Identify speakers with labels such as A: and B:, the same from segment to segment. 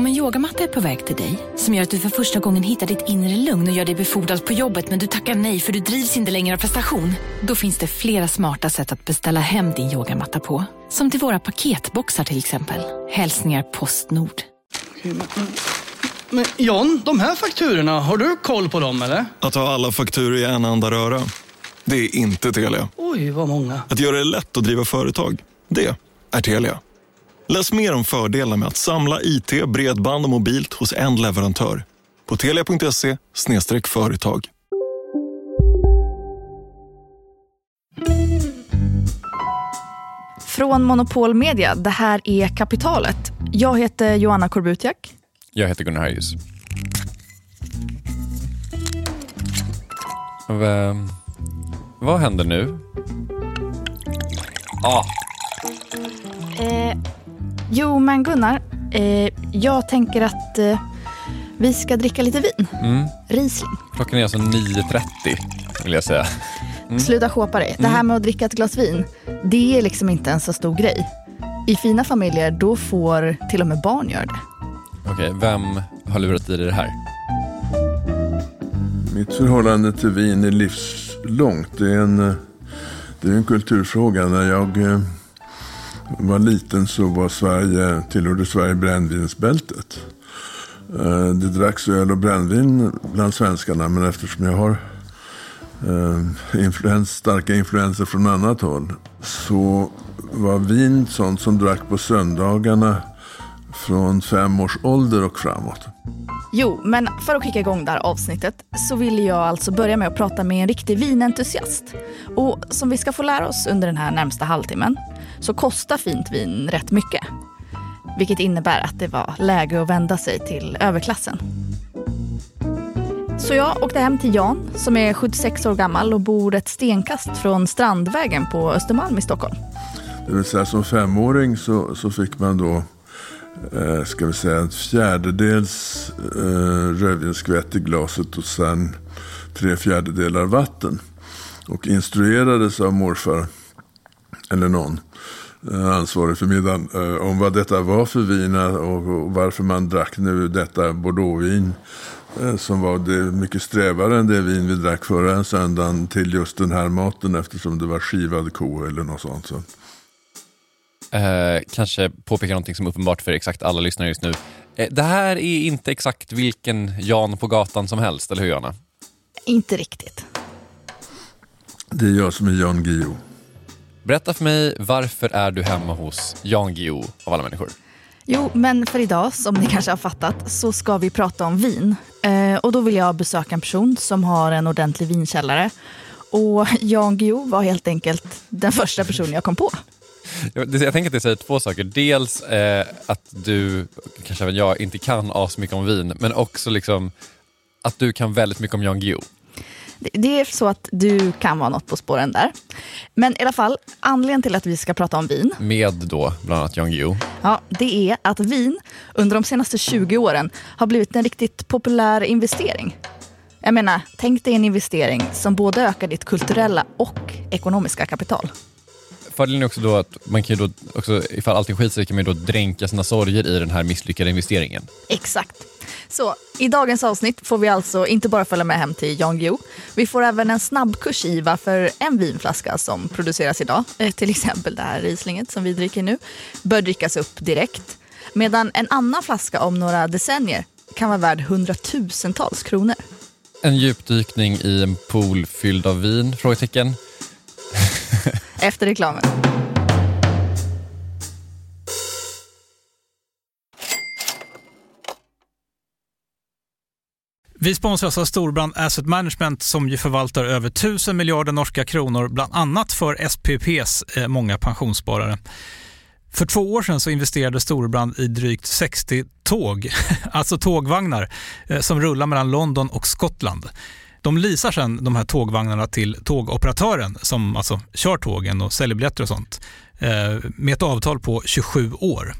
A: Om en yogamatta är på väg till dig, som gör att du för första gången hittar ditt inre lugn och gör dig befordrad på jobbet men du tackar nej för du drivs inte längre av prestation. Då finns det flera smarta sätt att beställa hem din yogamatta på. Som till våra paketboxar till exempel. Hälsningar Postnord.
B: Men John, de här fakturorna, har du koll på dem eller?
C: Att ha alla fakturor i en enda röra. Det är inte Telia.
B: Oj, vad många.
C: Att göra det lätt att driva företag. Det är Telia. Läs mer om fördelarna med att samla IT, bredband och mobilt hos en leverantör. På telia.se företag.
D: Från Monopol Media, det här är Kapitalet. Jag heter Joanna Korbutiak.
E: Jag heter Gunnar Harjus. V vad händer nu? Ah,
D: Eh, jo, men Gunnar, eh, jag tänker att eh, vi ska dricka lite vin.
E: mm.
D: Riesling.
E: Klockan är alltså 9.30 vill jag säga.
D: Sluta shoppa dig. Det här med att dricka ett glas vin, det är liksom inte en så stor grej. I fina familjer, då får till och med barn göra det.
E: Okej, vem har lurat i dig det här?
F: Mitt förhållande till vin är livslångt. Det är en, eh, det är en kulturfråga. När jag eh, var liten så var Sverige, tillhörde Sverige brännvinsbältet. Eh, det dracks öl och brännvin bland svenskarna men eftersom jag har eh, influens, starka influenser från annat håll så var vin sånt som drack på söndagarna från fem års ålder och framåt.
D: Jo, men för att kicka igång det här avsnittet så vill jag alltså börja med att prata med en riktig vinentusiast. Och som vi ska få lära oss under den här närmsta halvtimmen så kostar fint vin rätt mycket. Vilket innebär att det var läge att vända sig till överklassen. Så jag åkte hem till Jan som är 76 år gammal och bor ett stenkast från Strandvägen på Östermalm i Stockholm.
F: Det vill säga som femåring så, så fick man då eh, ska vi säga en fjärdedels eh, rödvinsskvätt i glaset och sen tre fjärdedelar vatten. Och instruerades av morfar eller någon eh, ansvarig för middagen eh, om vad detta var för vin och, och varför man drack nu detta bordeauxvin eh, som var det mycket strävare än det vin vi drack förra söndagen till just den här maten eftersom det var skivad ko eller något sånt. Så.
E: Eh, kanske påpeka någonting som är uppenbart för exakt alla lyssnare just nu. Eh, det här är inte exakt vilken Jan på gatan som helst, eller hur Jana?
D: Inte riktigt.
F: Det är jag som är Jan Guillou.
E: Berätta för mig, varför är du hemma hos Jan Guillou av alla människor?
D: Jo, men för idag, som ni kanske har fattat, så ska vi prata om vin. Eh, och då vill jag besöka en person som har en ordentlig vinkällare. Och Jan Guillou var helt enkelt den första personen jag kom på.
E: Jag, tänker att det säger två saker. Dels eh, att du, kanske även jag, inte kan asmycket om vin, men också liksom att du kan väldigt mycket om Jan Guillou.
D: Det- är så att du kan vara något på spåren där. Men i alla fall, anledningen till att vi ska prata om vin,
E: Med då bland annat Jan Guillou.
D: ja, det är att vin under de senaste 20 åren har blivit en riktigt populär investering. Jag menar, tänk dig en investering som både ökar ditt kulturella och ekonomiska kapital.
E: Fördelen är också då att man kan ju då också, ifall allting skiter sig kan man ju då dränka sina sorger i den här misslyckade investeringen.
D: Exakt. Så i dagens avsnitt får vi alltså inte bara följa med hem till Jan Guillou. Vi får även en snabbkurs i varför en vinflaska som produceras idag, eh, till exempel det här Rieslinget som vi dricker nu, bör drickas upp direkt. Medan en annan flaska om några decennier kan vara värd hundratusentals kronor.
E: En djupdykning i en pool fylld av vin? Frågetecken.
D: Efter reklamen.
G: Vi sponsras av Storbrand Asset Management som ju förvaltar över 1000 miljarder norska kronor, bland annat för SPPs eh, många pensionssparare. För två år sedan så investerade Storbrand i drygt 60 tåg, alltså tågvagnar, eh, som rullar mellan London och Skottland. De leasar sedan de här tågvagnarna till tågoperatören som alltså kör tågen och säljer biljetter och sånt eh, med ett avtal på 27 år.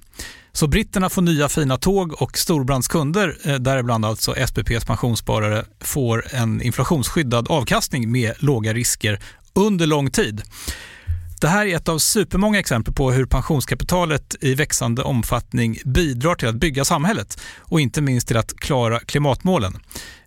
G: Så britterna får nya fina tåg och Storbrands kunder, eh, däribland alltså SPPs pensionssparare, får en inflationsskyddad avkastning med låga risker under lång tid. Det här är ett av supermånga exempel på hur pensionskapitalet i växande omfattning bidrar till att bygga samhället och inte minst till att klara klimatmålen.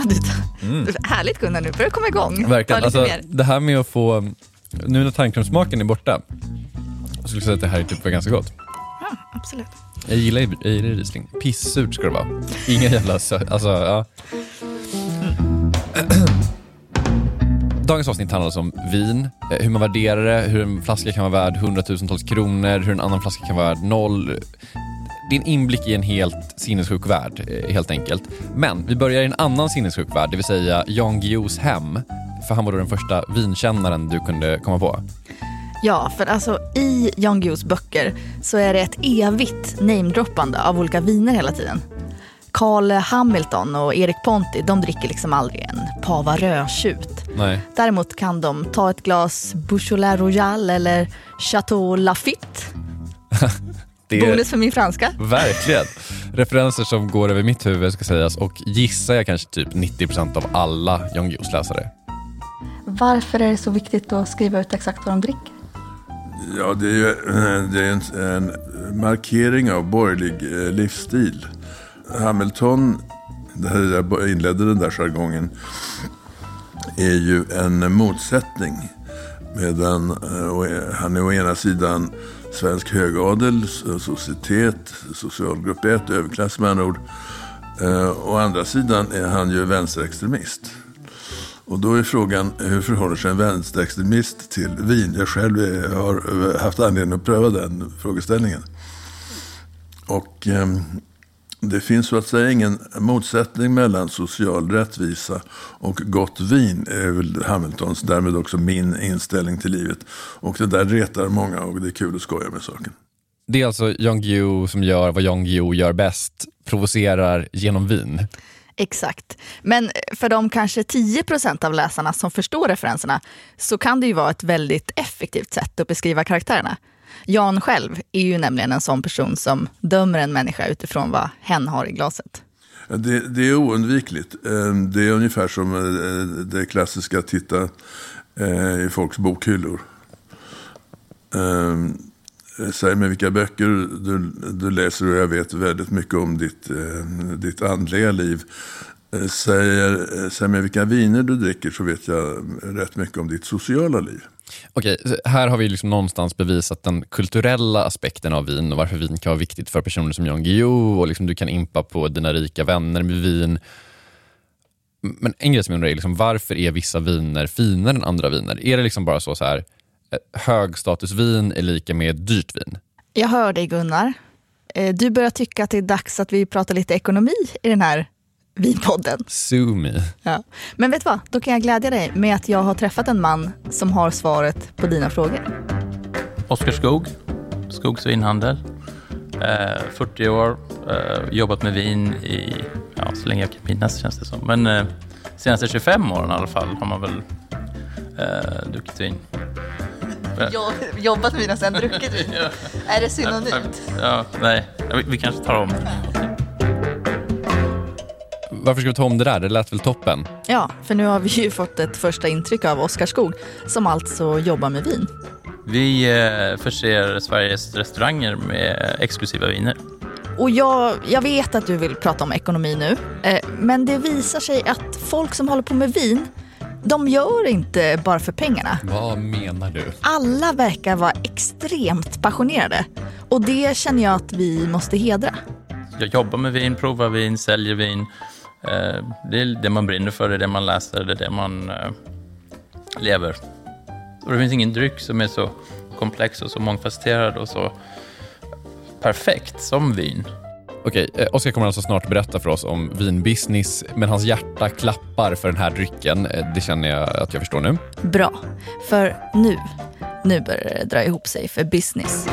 D: Ja, det, mm. härligt Gunnar, nu börjar det komma igång.
E: Verkligen. Alltså, det här med att få, nu när tandkrämssmaken är borta, så skulle jag säga att det här är typ ganska gott.
D: Ja, absolut.
E: Jag gillar, jag gillar Riesling. Pissurt ska det vara. Inga jävla sö- alltså, ja. Dagens avsnitt handlar alltså om vin, eh, hur man värderar det, hur en flaska kan vara värd hundratusentals kronor, hur en annan flaska kan vara värd noll. Det är en inblick i en helt sinnessjuk värld, eh, helt enkelt. Men vi börjar i en annan sinnessjuk värld, det vill säga Jan Guillous hem. För han var då den första vinkännaren du kunde komma på.
D: Ja, för alltså i Jan Guillous böcker så är det ett evigt namedroppande av olika viner hela tiden. Carl Hamilton och Erik Ponti, de dricker liksom aldrig en Pava rödtjut. Däremot kan de ta ett glas Beaujolais Royal eller Chateau Lafitte.
E: Det
D: Bonus för min franska.
E: Verkligen. Referenser som går över mitt huvud ska sägas och gissar jag kanske typ 90% av alla Jan Guillous läsare.
D: Varför är det så viktigt att skriva ut exakt vad de dricker?
F: Ja, det är ju det är en, en markering av borgerlig eh, livsstil. Hamilton, det här jag inledde den där jargongen, är ju en motsättning. Medan eh, han är å ena sidan svensk högadel, societet, socialgrupp 1, överklass med andra ord. Eh, å andra sidan är han ju vänsterextremist. Och då är frågan, hur förhåller sig en vänsterextremist till vin? Jag själv eh, har eh, haft anledning att pröva den frågeställningen. Och eh, det finns så att säga ingen motsättning mellan social rättvisa och gott vin. är väl Hamiltons, därmed också min inställning till livet. Och det där retar många och det är kul att skoja med saken.
E: Det är alltså Jan Guillou som gör vad Jan Guillou gör bäst, provocerar genom vin.
D: Exakt. Men för de kanske 10% av läsarna som förstår referenserna så kan det ju vara ett väldigt effektivt sätt att beskriva karaktärerna. Jan själv är ju nämligen en sån person som dömer en människa utifrån vad hen har i glaset.
F: Det, det är oundvikligt. Ehm, det är ungefär som eh, det klassiska att titta eh, i folks bokhyllor. Ehm, säg mig vilka böcker du, du läser och jag vet väldigt mycket om ditt, eh, ditt andliga liv. Säger, säg mig vilka viner du dricker så vet jag rätt mycket om ditt sociala liv.
E: Okej, här har vi liksom någonstans bevisat den kulturella aspekten av vin och varför vin kan vara viktigt för personer som Jan Guillou och liksom du kan impa på dina rika vänner med vin. Men en grej som jag undrar är liksom, varför är vissa viner finare än andra viner? Är det liksom bara så, så här, eh, högstatusvin är lika med dyrt vin?
D: Jag hör dig Gunnar. Eh, du börjar tycka att det är dags att vi pratar lite ekonomi i den här Vinpodden.
E: Sue me.
D: Ja. Men vet du vad? Då kan jag glädja dig med att jag har träffat en man som har svaret på dina frågor.
H: Oskar Skog, Skogs vinhandel. Eh, 40 år, eh, jobbat med vin i, ja, så länge jag kan minnas känns det som. Men eh, senaste 25 åren i alla fall har man väl eh, druckit vin.
D: Jag, jobbat med vin och sen druckit vin. ja. Är det synonymt?
H: Ja, nej, vi, vi kanske tar om.
E: Varför ska vi ta om det där? Det lät väl toppen?
D: Ja, för nu har vi ju fått ett första intryck av Oskar Skog som alltså jobbar med vin.
H: Vi eh, förser Sveriges restauranger med exklusiva viner.
D: Och jag, jag vet att du vill prata om ekonomi nu, eh, men det visar sig att folk som håller på med vin, de gör inte bara för pengarna.
E: Vad menar du?
D: Alla verkar vara extremt passionerade och det känner jag att vi måste hedra.
H: Jag jobbar med vin, provar vin, säljer vin. Eh, det är det man brinner för, det är det man läser, det är det man eh, lever. Och det finns ingen dryck som är så komplex och så mångfacetterad och så perfekt som vin.
E: Okej, eh, Oskar kommer alltså snart berätta för oss om vinbusiness, men hans hjärta klappar för den här drycken. Det känner jag att jag förstår nu.
D: Bra, för nu, nu börjar det dra ihop sig för business.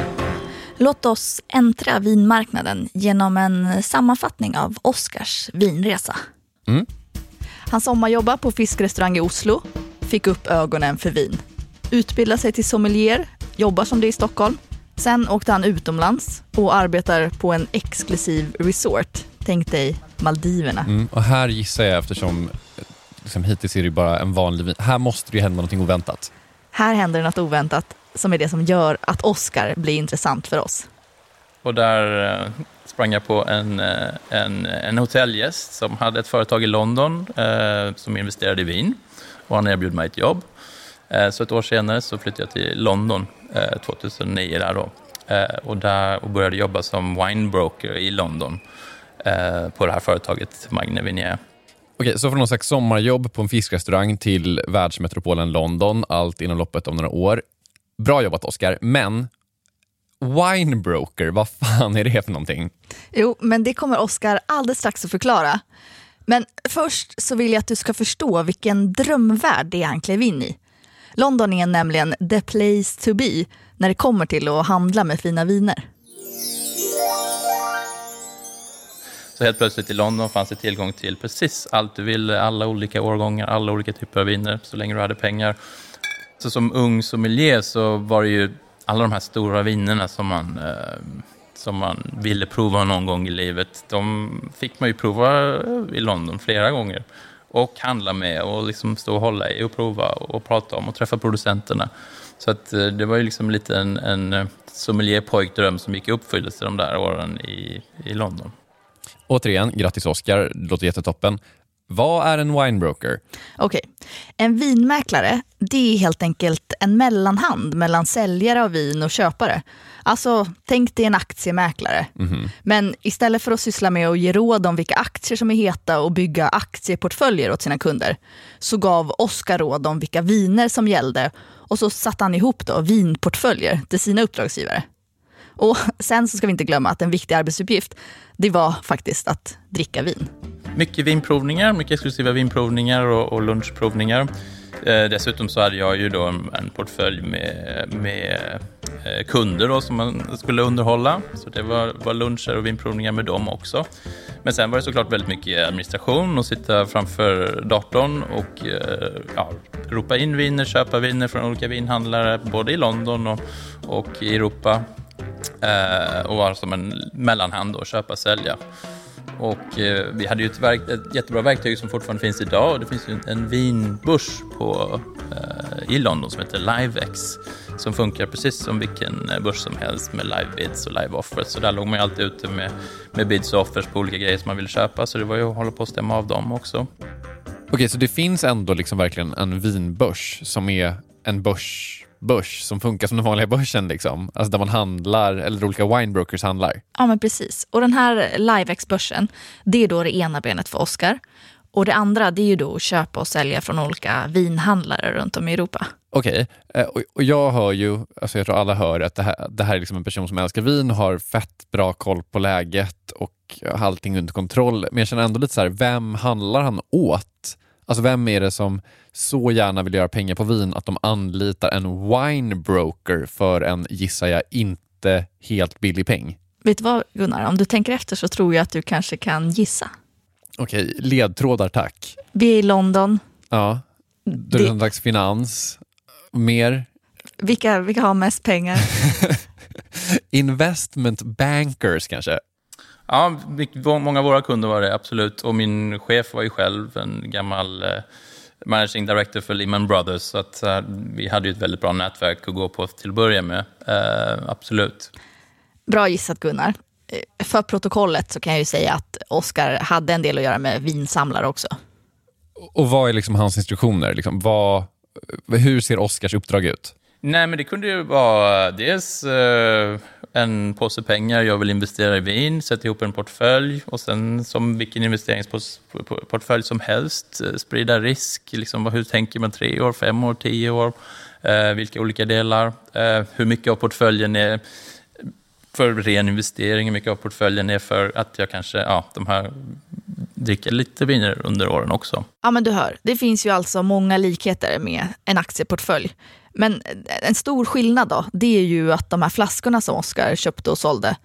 D: Låt oss äntra vinmarknaden genom en sammanfattning av Oskars vinresa.
E: Mm.
D: Han sommarjobbade på fiskrestaurang i Oslo, fick upp ögonen för vin. Utbildade sig till sommelier, jobbar som det i Stockholm. Sen åkte han utomlands och arbetar på en exklusiv resort. Tänk dig Maldiverna.
E: Mm. Och här gissar jag, eftersom liksom, hittills är det bara en vanlig vin. Här måste det ju hända någonting oväntat.
D: Här händer något oväntat som är det som gör att Oscar blir intressant för oss.
H: Och där eh, sprang jag på en, eh, en, en hotellgäst som hade ett företag i London eh, som investerade i vin. Och han erbjöd mig ett jobb. Eh, så ett år senare så flyttade jag till London, eh, 2009 där då. Eh, och, där, och började jobba som winebroker i London eh, på det här företaget Magne Vinier.
E: Okej, så från någon slags sommarjobb på en fiskrestaurang till världsmetropolen London, allt inom loppet av några år. Bra jobbat Oskar, men winebroker, vad fan är det för någonting?
D: Jo, men det kommer Oscar alldeles strax att förklara. Men först så vill jag att du ska förstå vilken drömvärld det är han klev in i. London är nämligen the place to be när det kommer till att handla med fina viner.
H: Så helt plötsligt i London fanns det tillgång till precis allt du ville, alla olika årgångar, alla olika typer av viner, så länge du hade pengar. Så som ung sommelier så var det ju alla de här stora vinerna som man, eh, som man ville prova någon gång i livet, de fick man ju prova i London flera gånger. Och handla med och liksom stå och hålla i och prova och prata om och träffa producenterna. Så att eh, det var ju liksom lite en, en eh, sommelierpojkdröm som gick i uppfyllelse de där åren i, i London.
E: Återigen, grattis Oscar. det låter jättetoppen. Vad är en winebroker?
D: Okej, en vinmäklare det är helt enkelt en mellanhand mellan säljare av vin och köpare. Alltså, tänk dig en aktiemäklare. Men istället för att syssla med att ge råd om vilka aktier som är heta och bygga aktieportföljer åt sina kunder, så gav Oskar råd om vilka viner som gällde och så satte han ihop då vinportföljer till sina uppdragsgivare. Och sen så ska vi inte glömma att en viktig arbetsuppgift, det var faktiskt att dricka vin.
H: Mycket vinprovningar, mycket exklusiva vinprovningar och, och lunchprovningar. Eh, dessutom så hade jag ju då en, en portfölj med, med eh, kunder då som man skulle underhålla. Så det var, var luncher och vinprovningar med dem också. Men sen var det såklart väldigt mycket administration och sitta framför datorn och eh, ja, ropa in viner, köpa viner från olika vinhandlare både i London och, och i Europa. Eh, och vara som en mellanhand och köpa och sälja. Och eh, vi hade ju ett, verk, ett jättebra verktyg som fortfarande finns idag. Och det finns ju en, vinbörs på, eh, i London som heter LiveX. Som funkar precis som vilken eh, börs som helst med live bids och live offers. Så där låg man ju alltid ute med, med bids och offers på olika grejer som man ville köpa. Så det var ju att hålla på att stämma av dem också.
E: Okej, så det finns ändå liksom verkligen en vinbörs som är en börs, börs som funkar som den vanliga börsen, liksom. alltså där man handlar, eller olika winebrokers handlar.
D: Ja, men precis. Och den här LiveX-börsen, det är då det ena benet för Oscar. Och det andra, det är ju då att köpa och sälja från olika vinhandlare runt om i Europa.
E: Okej, eh, och, och jag hör ju, alltså jag tror alla hör att det här, det här är liksom en person som älskar vin, har fett bra koll på läget och har allting under kontroll. Men jag känner ändå lite så här, vem handlar han åt? Alltså vem är det som så gärna vill göra pengar på vin att de anlitar en winebroker för en, gissar jag, inte helt billig peng?
D: Vet du vad Gunnar, om du tänker efter så tror jag att du kanske kan gissa.
E: Okej, ledtrådar tack.
D: Vi är i London.
E: Ja, det är någon slags finans. Mer
D: Vilka, vilka har mest pengar?
E: investment bankers kanske?
H: Ja, många av våra kunder var det, absolut. Och min chef var ju själv en gammal eh, managing director för Lehman Brothers. Så att, uh, vi hade ju ett väldigt bra nätverk att gå på till att börja med. Uh, absolut.
D: Bra gissat Gunnar. För protokollet så kan jag ju säga att Oskar hade en del att göra med vinsamlare också.
E: Och vad är liksom hans instruktioner? Liksom, vad, hur ser Oskars uppdrag ut?
H: Nej, men det kunde ju vara eh, dels eh, en påse pengar, jag vill investera i vin, sätta ihop en portfölj och sen som vilken investeringsportfölj som helst, eh, sprida risk, liksom, hur tänker man tre år, fem år, tio år, eh, vilka olika delar, eh, hur mycket av portföljen är för ren investering, hur mycket av portföljen är för att jag kanske, ja, de här dricka lite viner under åren också.
D: Ja, men du hör, det finns ju alltså många likheter med en aktieportfölj. Men en stor skillnad då, det är ju att de här flaskorna som Oskar köpte och sålde,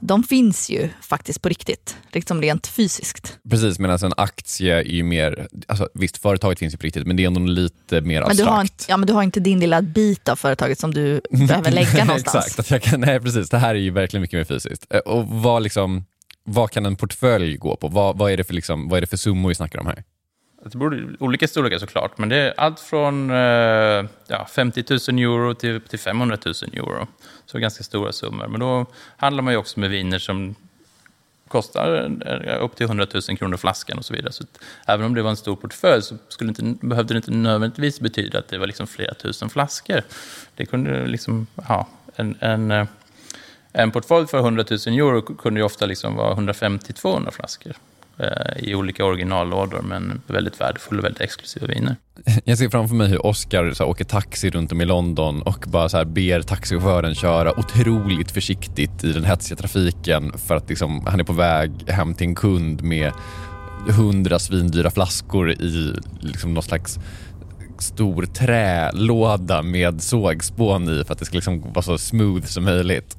D: de finns ju faktiskt på riktigt, liksom rent fysiskt.
E: Precis, medan en aktie är ju mer, alltså, visst företaget finns ju på riktigt men det är ändå lite mer abstrakt.
D: Men du har, ja, men du har inte din lilla bit av företaget som du behöver lägga någonstans.
E: Exakt, jag kan, nej precis, det här är ju verkligen mycket mer fysiskt. Eh, och vad, liksom, vad kan en portfölj gå på? Vad, vad, är, det för liksom, vad är det för summor vi snackar om här?
H: Alltså, det beror olika storlekar såklart, men det är allt från eh, ja, 50 000 euro till, till 500 000 euro. Så ganska stora summor. Men då handlar man ju också med viner som kostar eh, upp till 100 000 kronor flaskan och så vidare. Så även om det var en stor portfölj så skulle inte, behövde det inte nödvändigtvis betyda att det var liksom flera tusen flaskor. Det kunde liksom, ja, en, en, eh, en portfölj för 100 000 euro kunde ju ofta liksom vara 150-200 flaskor. Eh, I olika originallådor, men väldigt värdefulla och väldigt exklusiva viner.
E: Jag ser framför mig hur Oscar så här, åker taxi runt om i London och bara så här, ber taxichauffören köra otroligt försiktigt i den hetsiga trafiken för att liksom, han är på väg hem till en kund med hundra svindyra flaskor i liksom, någon slags stor trälåda med sågspån i för att det ska liksom vara så smooth som möjligt.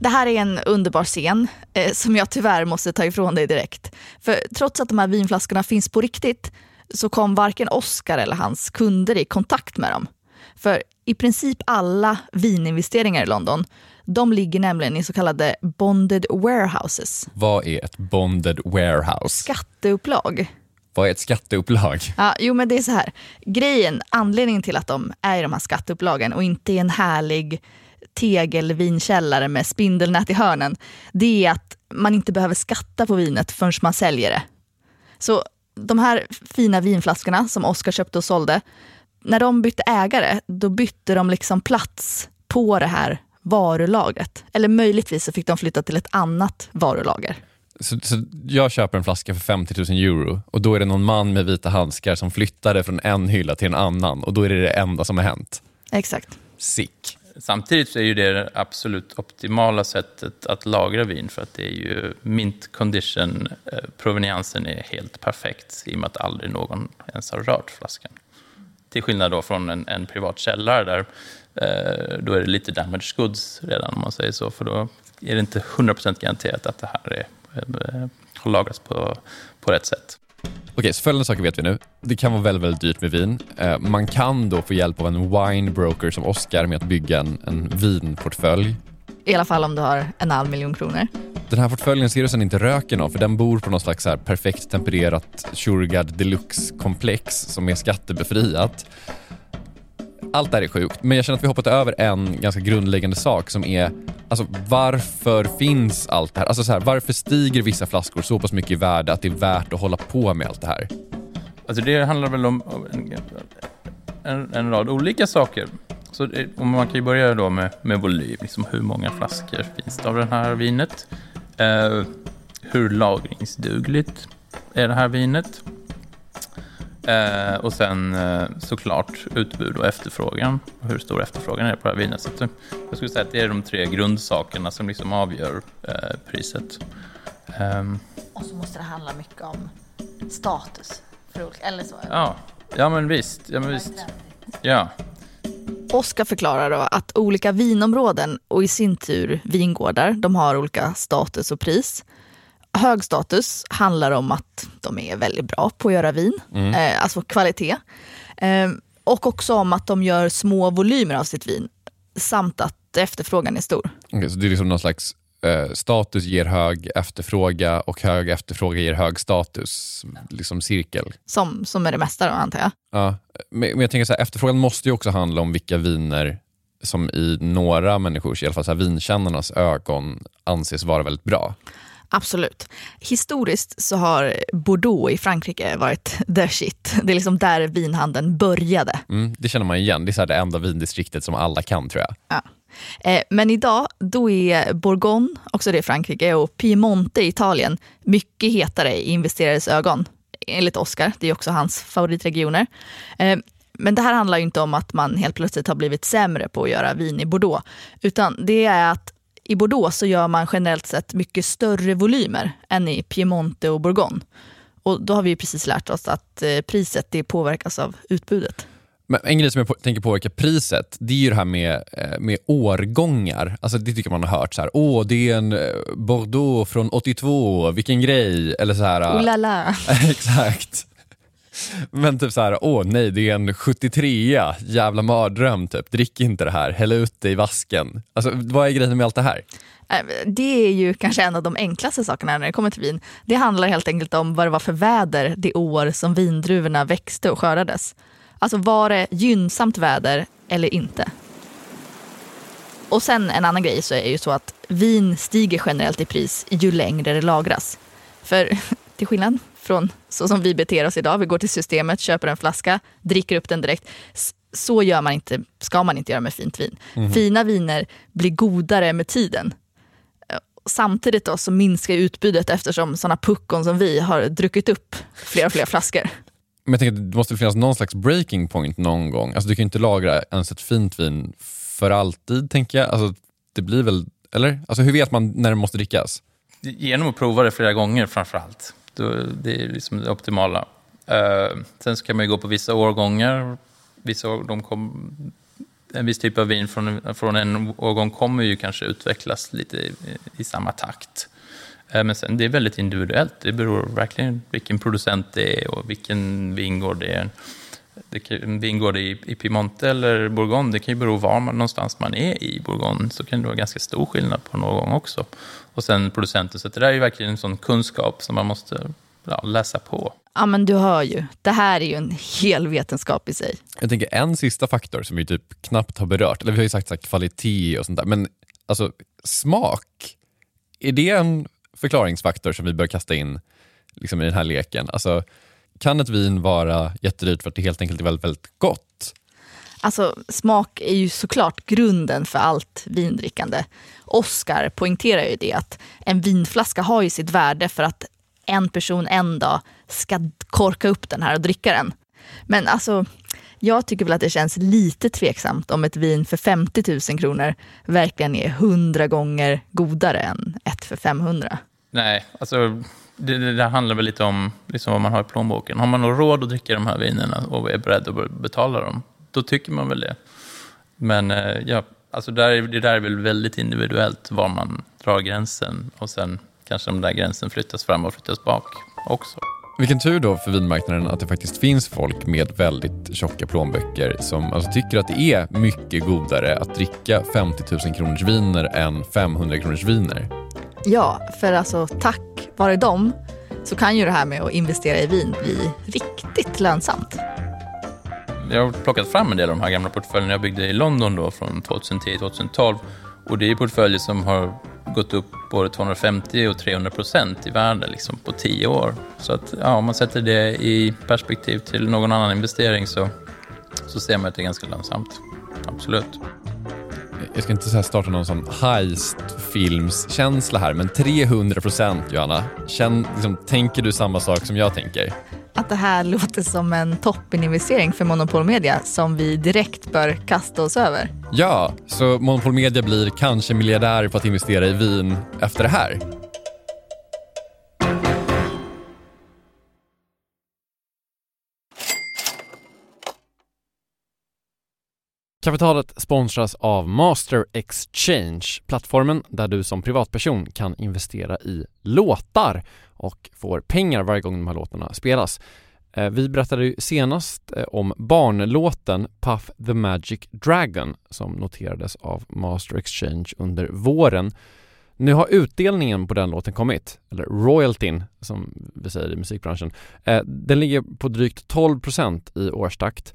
D: Det här är en underbar scen eh, som jag tyvärr måste ta ifrån dig direkt. För trots att de här vinflaskorna finns på riktigt så kom varken Oscar eller hans kunder i kontakt med dem. För i princip alla vininvesteringar i London de ligger nämligen i så kallade bonded warehouses.
E: Vad är ett bonded warehouse?
D: Skatteupplag.
E: Vad är ett skatteupplag?
D: Ja, jo, men det är så här. Grejen, anledningen till att de är i de här skatteupplagen och inte i en härlig tegelvinkällare med spindelnät i hörnen, det är att man inte behöver skatta på vinet förrän man säljer det. Så de här fina vinflaskorna som Oskar köpte och sålde, när de bytte ägare, då bytte de liksom plats på det här varulagret. Eller möjligtvis så fick de flytta till ett annat varulager.
E: Så, så, jag köper en flaska för 50 000 euro och då är det någon man med vita handskar som flyttar det från en hylla till en annan och då är det det enda som har hänt.
D: Exakt.
E: Sick.
H: Samtidigt så är ju det det absolut optimala sättet att lagra vin för att det är ju mint condition, eh, proveniensen är helt perfekt i och med att aldrig någon ens har rört flaskan. Till skillnad då från en, en privat källare där eh, då är det lite damage goods redan om man säger så, för då är det inte 100% garanterat att det här är, eh, har lagrats på, på rätt sätt.
E: Okej, så följande saker vet vi nu. Det kan vara väldigt, väldigt dyrt med vin. Eh, man kan då få hjälp av en wine broker som Oscar med att bygga en, en vinportfölj.
D: I alla fall om du har en halv miljon kronor.
E: Den här portföljen ser du sen inte röken av för den bor på något slags så perfekt tempererat Shurgard Deluxe-komplex som är skattebefriat. Allt det här är sjukt, men jag känner att vi hoppat över en ganska grundläggande sak som är alltså, varför finns allt det här? Alltså, så här, varför stiger vissa flaskor så pass mycket i värde att det är värt att hålla på med allt det här?
H: Alltså det handlar väl om en, en, en rad olika saker. Så eh, det, man kan ju börja då med, med volym, liksom hur många flaskor finns det av det här vinet? Eh, hur lagringsdugligt är det här vinet? Eh, och sen eh, såklart utbud och efterfrågan. Hur stor efterfrågan är på det här vinet. Så jag skulle säga att det är de tre grundsakerna som liksom avgör eh, priset.
D: Um, och så måste det handla mycket om status. För, eller så.
H: Ja, ja men visst. Ja, men visst. Ja.
D: Oskar förklarar då att olika vinområden och i sin tur vingårdar, de har olika status och pris hög status handlar om att de är väldigt bra på att göra vin, mm. eh, alltså kvalitet. Eh, och också om att de gör små volymer av sitt vin, samt att efterfrågan är stor.
E: Okay, så det är liksom någon slags eh, status ger hög efterfråga och hög efterfråga ger hög status, liksom cirkel.
D: Som, som är det mesta då, antar jag.
E: Ja, men men jag tänker så här, efterfrågan måste ju också handla om vilka viner som i några människors, i alla fall så här vinkännarnas ögon anses vara väldigt bra.
D: Absolut. Historiskt så har Bordeaux i Frankrike varit the shit. Det är liksom där vinhandeln började.
E: Mm, det känner man igen, det är så det enda vindistriktet som alla kan tror jag.
D: Ja. Eh, Men idag, då är Bourgogne, också det i Frankrike, och Piemonte i Italien mycket hetare i investerares ögon. Enligt Oscar, det är också hans favoritregioner. Eh, Men det här handlar ju inte om att man helt plötsligt har blivit sämre på att göra vin i Bordeaux, utan det är att i Bordeaux så gör man generellt sett mycket större volymer än i Piemonte och Bourgogne. Och då har vi precis lärt oss att eh, priset det påverkas av utbudet.
E: Men en grej som jag på, tänker påverka priset, det är ju det här med, eh, med årgångar. Alltså det tycker man har hört. så här, Åh, det är en eh, Bordeaux från 82, vilken grej. Eller så här,
D: Oh la la.
E: Exakt. Men typ så här, åh nej, det är en 73 jävla mardröm typ. Drick inte det här, häll ut det i vasken. Alltså vad är grejen med allt det här?
D: Äh, det är ju kanske en av de enklaste sakerna när det kommer till vin. Det handlar helt enkelt om vad det var för väder det år som vindruvorna växte och skördades. Alltså var det gynnsamt väder eller inte? Och sen en annan grej så är det ju så att vin stiger generellt i pris ju längre det lagras. För till skillnad från så som vi beter oss idag, vi går till systemet, köper en flaska, dricker upp den direkt. Så gör man inte, ska man inte göra med fint vin. Fina viner blir godare med tiden. Samtidigt då så minskar utbudet eftersom sådana puckon som vi har druckit upp fler och fler flaskor.
E: Men jag tänker att det måste finnas någon slags breaking point någon gång. Alltså du kan ju inte lagra ens ett fint vin för alltid, tänker jag. Alltså det blir väl, eller? Alltså hur vet man när det måste drickas?
H: Genom att prova det flera gånger framför allt. Då, det är liksom det optimala. Eh, sen så kan man ju gå på vissa årgångar. Vissa år, de kom, en viss typ av vin från, från en årgång kommer ju kanske utvecklas lite i, i samma takt. Eh, men sen det är väldigt individuellt. Det beror verkligen vilken producent det är och vilken vingård det är. Det kan, en vingård i, i Piemonte eller Bourgogne, det kan ju bero var man, någonstans man är i Bourgogne. Så kan det vara ganska stor skillnad på någon gång också. Och sen producenten, så det där är ju verkligen en sån kunskap som man måste ja, läsa på.
D: Ja men du hör ju, det här är ju en hel vetenskap i sig.
E: Jag tänker en sista faktor som vi typ knappt har berört, eller vi har ju sagt så här, kvalitet och sånt där, men alltså smak, är det en förklaringsfaktor som vi bör kasta in liksom, i den här leken? Alltså, kan ett vin vara jättedyrt för att det helt enkelt är väldigt, väldigt gott?
D: Alltså smak är ju såklart grunden för allt vindrickande. Oscar poängterar ju det att en vinflaska har ju sitt värde för att en person en dag ska korka upp den här och dricka den. Men alltså, jag tycker väl att det känns lite tveksamt om ett vin för 50 000 kronor verkligen är 100 gånger godare än ett för 500.
H: Nej, alltså det, det där handlar väl lite om liksom vad man har i plånboken. Har man då råd att dricka de här vinerna och är beredd att betala dem, då tycker man väl det. Men eh, ja, alltså där, är- det där är väl väldigt individuellt var man drar gränsen och sen kanske den där gränsen flyttas fram och flyttas bak också.
E: Vilken tur då för vinmarknaden att det faktiskt finns folk med väldigt tjocka plånböcker som alltså tycker att det är mycket godare att dricka 50 000 kronors viner än 500 kronors viner.
D: Ja, för alltså tack vare dem så kan ju det här med att investera i vin bli riktigt lönsamt.
H: Jag har plockat fram en del av de här gamla portföljerna jag byggde i London då från 2010-2012. Och det är portföljer som har gått upp både 250 och 300 procent i värde liksom på tio år. Så att, ja, om man sätter det i perspektiv till någon annan investering så, så ser man att det är ganska lönsamt. Absolut.
E: Jag ska inte så här starta någon sån heist-filmskänsla här, men 300 procent Johanna. Känn, liksom, tänker du samma sak som jag tänker?
D: Att det här låter som en toppeninvestering för Monopol Media som vi direkt bör kasta oss över.
E: Ja, så Monopol Media blir kanske miljardär på att investera i vin efter det här. Kapitalet sponsras av Master Exchange, plattformen där du som privatperson kan investera i låtar och får pengar varje gång de här låtarna spelas. Eh, vi berättade ju senast eh, om barnlåten Puff the Magic Dragon som noterades av Master Exchange under våren. Nu har utdelningen på den låten kommit, eller royaltyn som vi säger i musikbranschen. Eh, den ligger på drygt 12% i årstakt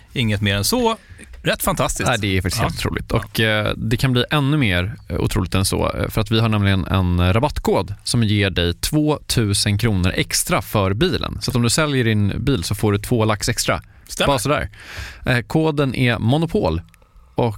G: Inget mer än så. Rätt fantastiskt.
E: Nej, det är faktiskt ja. helt otroligt. Och eh, det kan bli ännu mer eh, otroligt än så. Eh, för att vi har nämligen en rabattkod som ger dig 2000 kronor extra för bilen. Så att om du säljer din bil så får du två lax extra.
G: Stämmer.
E: Bara sådär. Eh, koden är Monopol och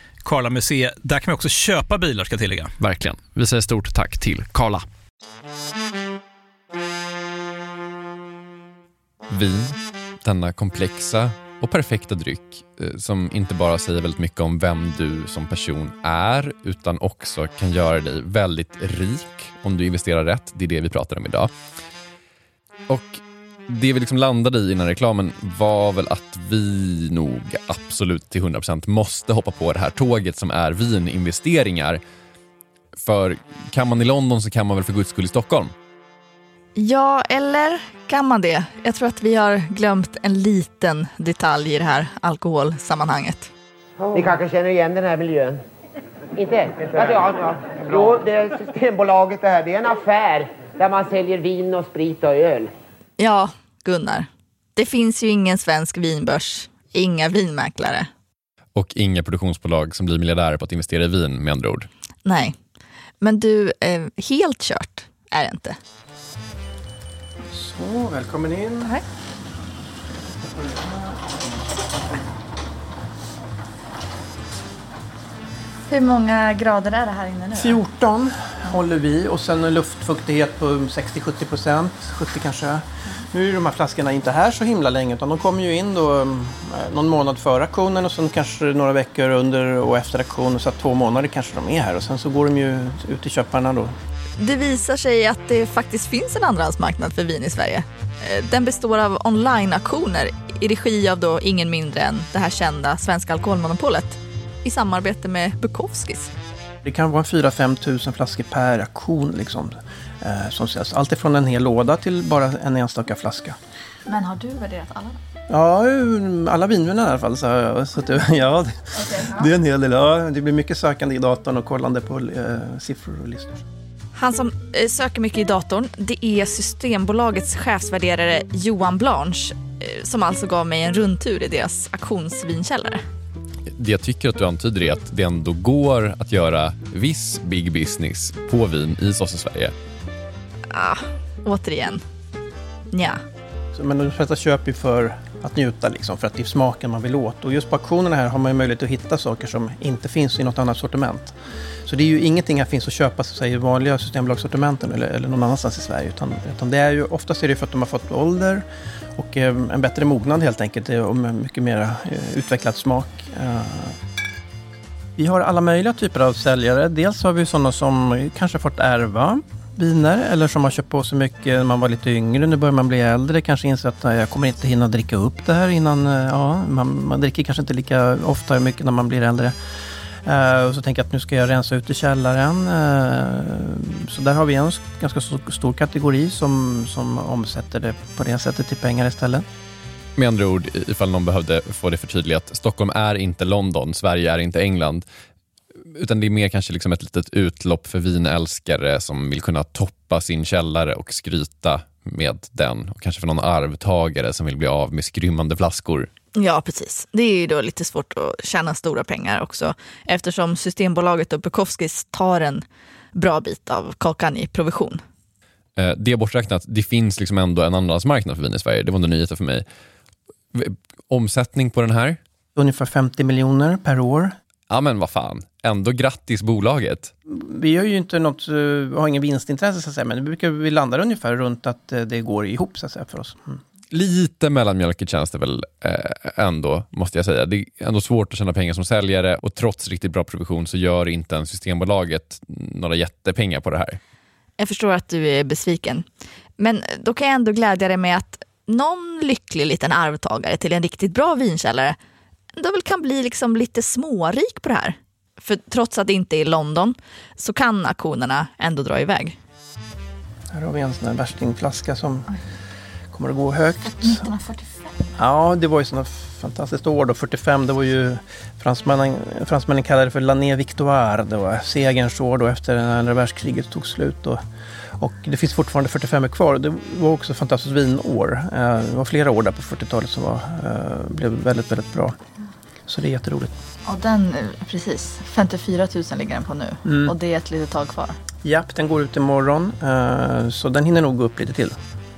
G: Karla Museet. Där kan man också köpa bilar ska jag tillägga.
E: Verkligen. Vi säger stort tack till Karla. Vin, denna komplexa och perfekta dryck eh, som inte bara säger väldigt mycket om vem du som person är utan också kan göra dig väldigt rik om du investerar rätt. Det är det vi pratar om idag. Och det vi liksom landade i innan reklamen var väl att vi nog absolut till 100% måste hoppa på det här tåget som är vininvesteringar. För kan man i London så kan man väl för guds skull i Stockholm.
D: Ja, eller kan man det? Jag tror att vi har glömt en liten detalj i det här alkoholsammanhanget.
I: Ni kanske känner igen den här miljön? Inte? Alltså, ja, ja. Jo, det är Systembolaget det här. Det är en affär där man säljer vin och sprit och öl.
D: Ja, Gunnar. Det finns ju ingen svensk vinbörs, inga vinmäklare.
E: Och inga produktionsbolag som blir miljardärer på att investera i vin med andra ord.
D: Nej, men du, eh, helt kört är det inte.
J: Så, välkommen in.
D: Tack. Hur många grader är det här inne nu?
J: 14 håller vi och sen en luftfuktighet på 60-70 procent, 70 kanske. Nu är de här flaskorna inte här så himla länge utan de kommer ju in då eh, någon månad före auktionen och sen kanske några veckor under och efter auktionen så att två månader kanske de är här och sen så går de ju ut till köparna då.
D: Det visar sig att det faktiskt finns en andrahandsmarknad för vin i Sverige. Eh, den består av online-auktioner i regi av då ingen mindre än det här kända svenska alkoholmonopolet i samarbete med Bukowskis.
J: Det kan vara 4-5 tusen flaskor per auktion liksom, eh, som säljs. Allt ifrån en hel låda till bara en enstaka flaska.
D: Men har du värderat alla?
J: Ja, alla vinviner i alla fall. Så, så det, ja, okay, det är en hel del. Ja, det blir mycket sökande i datorn och kollande på eh, siffror och listor.
D: Han som eh, söker mycket i datorn, det är Systembolagets chefsvärderare Johan Blanche eh, som alltså gav mig en rundtur i deras auktionsvinkällare.
E: Det jag tycker att du antyder är att det ändå går att göra viss big business på vin i i Sverige.
D: Ah, återigen. Ja.
J: Men de flesta köper ju för att njuta, liksom, för att det är smaken man vill åt. Och just på auktionerna här har man ju möjlighet att hitta saker som inte finns i något annat sortiment. Så det är ju ingenting här finns att köpa så säger, i vanliga Systembolagssortimenten eller, eller någon annanstans i Sverige. Utan, utan det är ju, oftast är det för att de har fått ålder och eh, en bättre mognad helt enkelt eh, och med mycket mer eh, utvecklad smak. Eh, vi har alla möjliga typer av säljare. Dels har vi sådana som kanske fått ärva viner eller som har köpt på sig mycket när man var lite yngre. Nu börjar man bli äldre, kanske inser att jag kommer inte hinna dricka upp det här innan. Eh, ja, man, man dricker kanske inte lika ofta mycket när man blir äldre. Uh, och så tänker jag att nu ska jag rensa ut i källaren. Uh, så där har vi en ganska stor kategori som, som omsätter det på det sättet till pengar istället.
E: Med andra ord, ifall någon behövde få det förtydligat, Stockholm är inte London, Sverige är inte England. Utan det är mer kanske liksom ett litet utlopp för vinälskare som vill kunna toppa sin källare och skryta med den. Och kanske för någon arvtagare som vill bli av med skrymmande flaskor.
D: Ja, precis. Det är ju då lite svårt att tjäna stora pengar också eftersom Systembolaget och Bukowskis tar en bra bit av kakan i provision.
E: Eh, det borträknat, det finns liksom ändå en andrahandsmarknad för vin i Sverige. Det var en nyhet för mig. Omsättning på den här?
J: Ungefär 50 miljoner per år.
E: Ja men vad fan, ändå grattis bolaget.
J: Vi har ju inte något, eh, har ingen vinstintresse så att säga, men det brukar vi landar ungefär runt att eh, det går ihop så att säga för oss. Mm.
E: Lite mellanmjölkigt känns det väl eh, ändå, måste jag säga. Det är ändå svårt att tjäna pengar som säljare och trots riktigt bra provision så gör inte ens Systembolaget några jättepengar på det här.
D: Jag förstår att du är besviken. Men då kan jag ändå glädja dig med att någon lycklig liten arvtagare till en riktigt bra vinkällare ändå väl kan bli liksom lite smårik på det här. För trots att det inte är London så kan auktionerna ändå dra iväg.
J: Här har vi en sån här värstingflaska som kommer att gå högt.
D: 1945?
J: Ja, det var ju sådana fantastiskt år då. 45, det var ju fransmännen, fransmännen kallade det för l'année victoire. Det var segerns år då efter andra världskriget tog slut. Och, och det finns fortfarande 45 kvar. Det var också fantastiskt vinår. Eh, det var flera år där på 40-talet som var, eh, blev väldigt, väldigt bra. Så det är jätteroligt.
D: Och den, precis, 54 000 ligger den på nu. Mm. Och det är ett litet tag kvar.
J: Japp, den går ut imorgon. Eh, så den hinner nog gå upp lite till.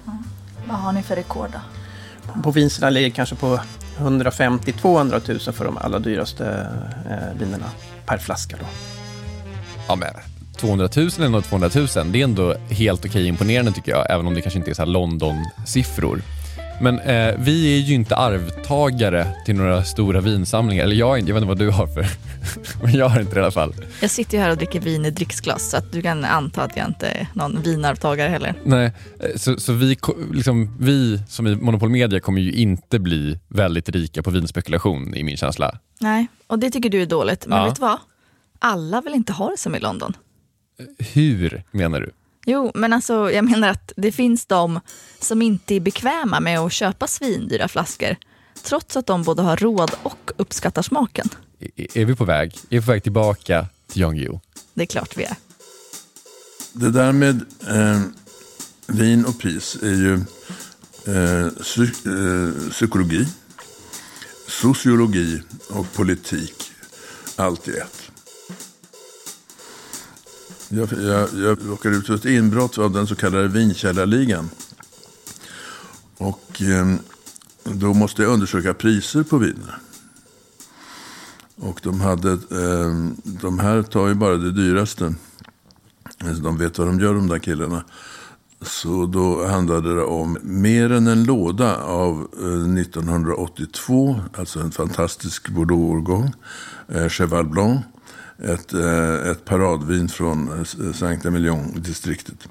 D: Mm. Vad har ni för rekord då?
J: På vinsterna ligger kanske på 150-200 000 för de allra dyraste eh, vinerna per flaska. Då.
E: Ja, men 200 000 eller 200 000, det är ändå helt okej imponerande tycker jag, även om det kanske inte är så London-siffror. Men eh, vi är ju inte arvtagare till några stora vinsamlingar. Eller jag, jag vet inte vad du har för, men jag har inte det i alla fall.
D: Jag sitter ju här och dricker vin i dricksglas så att du kan anta att jag inte är någon vinarvtagare heller.
E: Nej, eh, så, så vi, liksom, vi som i Monopol Media kommer ju inte bli väldigt rika på vinspekulation i min känsla.
D: Nej, och det tycker du är dåligt. Men ja. vet du vad? Alla vill inte ha det som i London.
E: Hur menar du?
D: Jo, men alltså jag menar att det finns de som inte är bekväma med att köpa svindyra flaskor trots att de både har råd och uppskattar smaken.
E: Är, är vi på väg? Är vi på väg tillbaka till Jan Guillou?
D: Det är klart vi är.
F: Det där med eh, vin och pris är ju eh, psy eh, psykologi, sociologi och politik allt i ett. Jag, jag, jag råkade ut för ett inbrott av den så kallade vinkällarligan. Och eh, då måste jag undersöka priser på viner. Och de, hade, eh, de här tar ju bara det dyraste. Alltså, de vet vad de gör de där killarna. Så då handlade det om mer än en låda av eh, 1982. Alltså en fantastisk Bordeaux-årgång. Eh, Cheval Blanc ett, eh, ett paradvin från eh, eh Saint-Emilion-distriktet.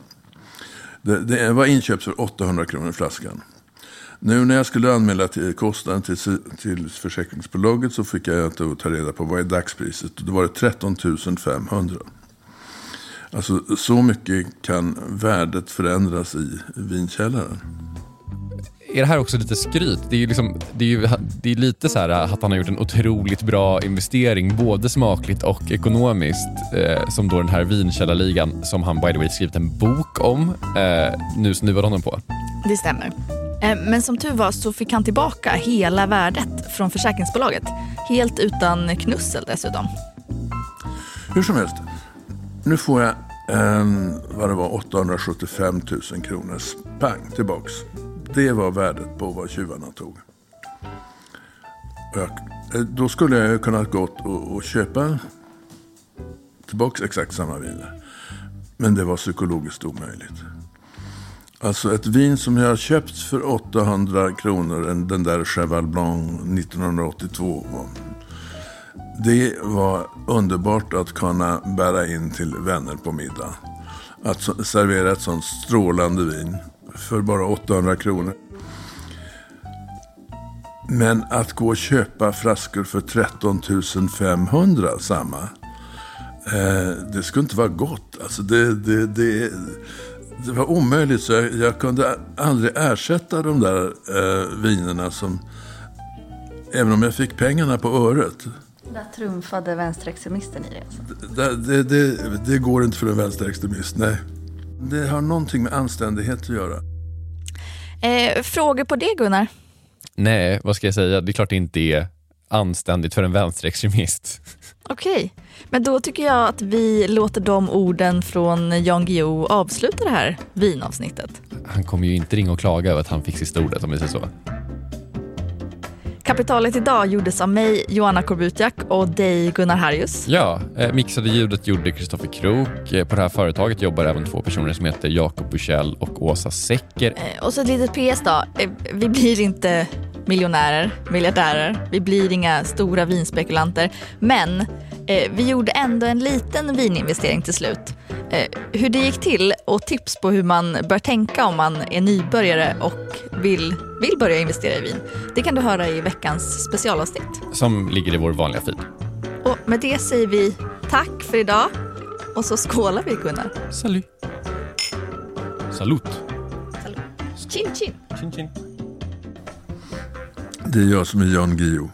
F: Det, det, var inköpt för 800 kronor flaskan. Nu när jag skulle anmäla till kostnaden till, till försäkringsbolaget så fick jag ta reda på vad är dagspriset. Då var det 13 500. Alltså så mycket kan värdet förändras i vinkällaren
E: är det här också lite skryt? Det är ju liksom, det är ju, det är lite så här att han har gjort en otroligt bra investering, både smakligt och ekonomiskt, eh, som då den här vinkällarligan som han by the way skrivit en bok om, eh, nu snuvar honom på.
D: Det stämmer. Eh, men som tur var så fick han tillbaka hela värdet från försäkringsbolaget. Helt utan knussel dessutom.
F: Hur som helst, nu får jag en, vad det var, 875 000 kronors pang tillbaks det var värdet på vad tjuvarna tog. Jag, eh, då skulle jag ju kunnat gått och, och köpa tillbaks exakt samma viner. Men det var psykologiskt omöjligt. Alltså ett vin som jag har köpt för 800 kronor, den där Cheval Blanc 1982. Det var underbart att kunna bära in till vänner på middag. Att servera ett sånt strålande vin för bara 800 kronor. Men att gå och köpa flaskor för 13 500 samma. Eh, det skulle inte vara gott. Alltså det, det, det, det var omöjligt. Så jag, jag kunde aldrig ersätta de där eh, vinerna som... Även om jag fick pengarna på öret.
D: Där trumfade vänsterextremisten i det. Alltså.
F: Det, det, det, det går inte för en vänsterextremist, nej. Det har någonting med anständighet att göra.
D: Eh, frågor på det Gunnar?
E: Nej, vad ska jag säga? Det är klart det inte är anständigt för en vänsterextremist.
D: Okej, men då tycker jag att vi låter de orden från Jan Guillou avsluta det här vinavsnittet.
E: Han kommer ju inte ringa och klaga över att han fick sista ordet om vi säger så.
D: Kapitalet idag gjordes av mig, Joanna Korbutiak och dig, Gunnar Harjus.
E: Ja, eh, mixade ljudet gjorde Kristoffer Krook. Eh, På det här företaget jobbar även två personer som heter Jakob Bursell och Åsa Secker.
D: Eh, Och så ett litet PS då. Eh, Vi blir inte miljonärer, miljardärer. Vi blir inga stora vinspekulanter. Men vi gjorde ändå en liten vininvestering till slut. Eh, hur det gick till och tips på hur man bör tänka om man är nybörjare och vill, vill börja investera i vin. Det kan du höra i veckans specialavsnitt.
E: som ligger i vår vanliga feed.
D: Och med det säger vi tack för idag och så skålar vi Gunnar.
E: Salut. Salut.
D: Chin chin.
E: Chin chin.
F: Det är jag som är Jan Guillou.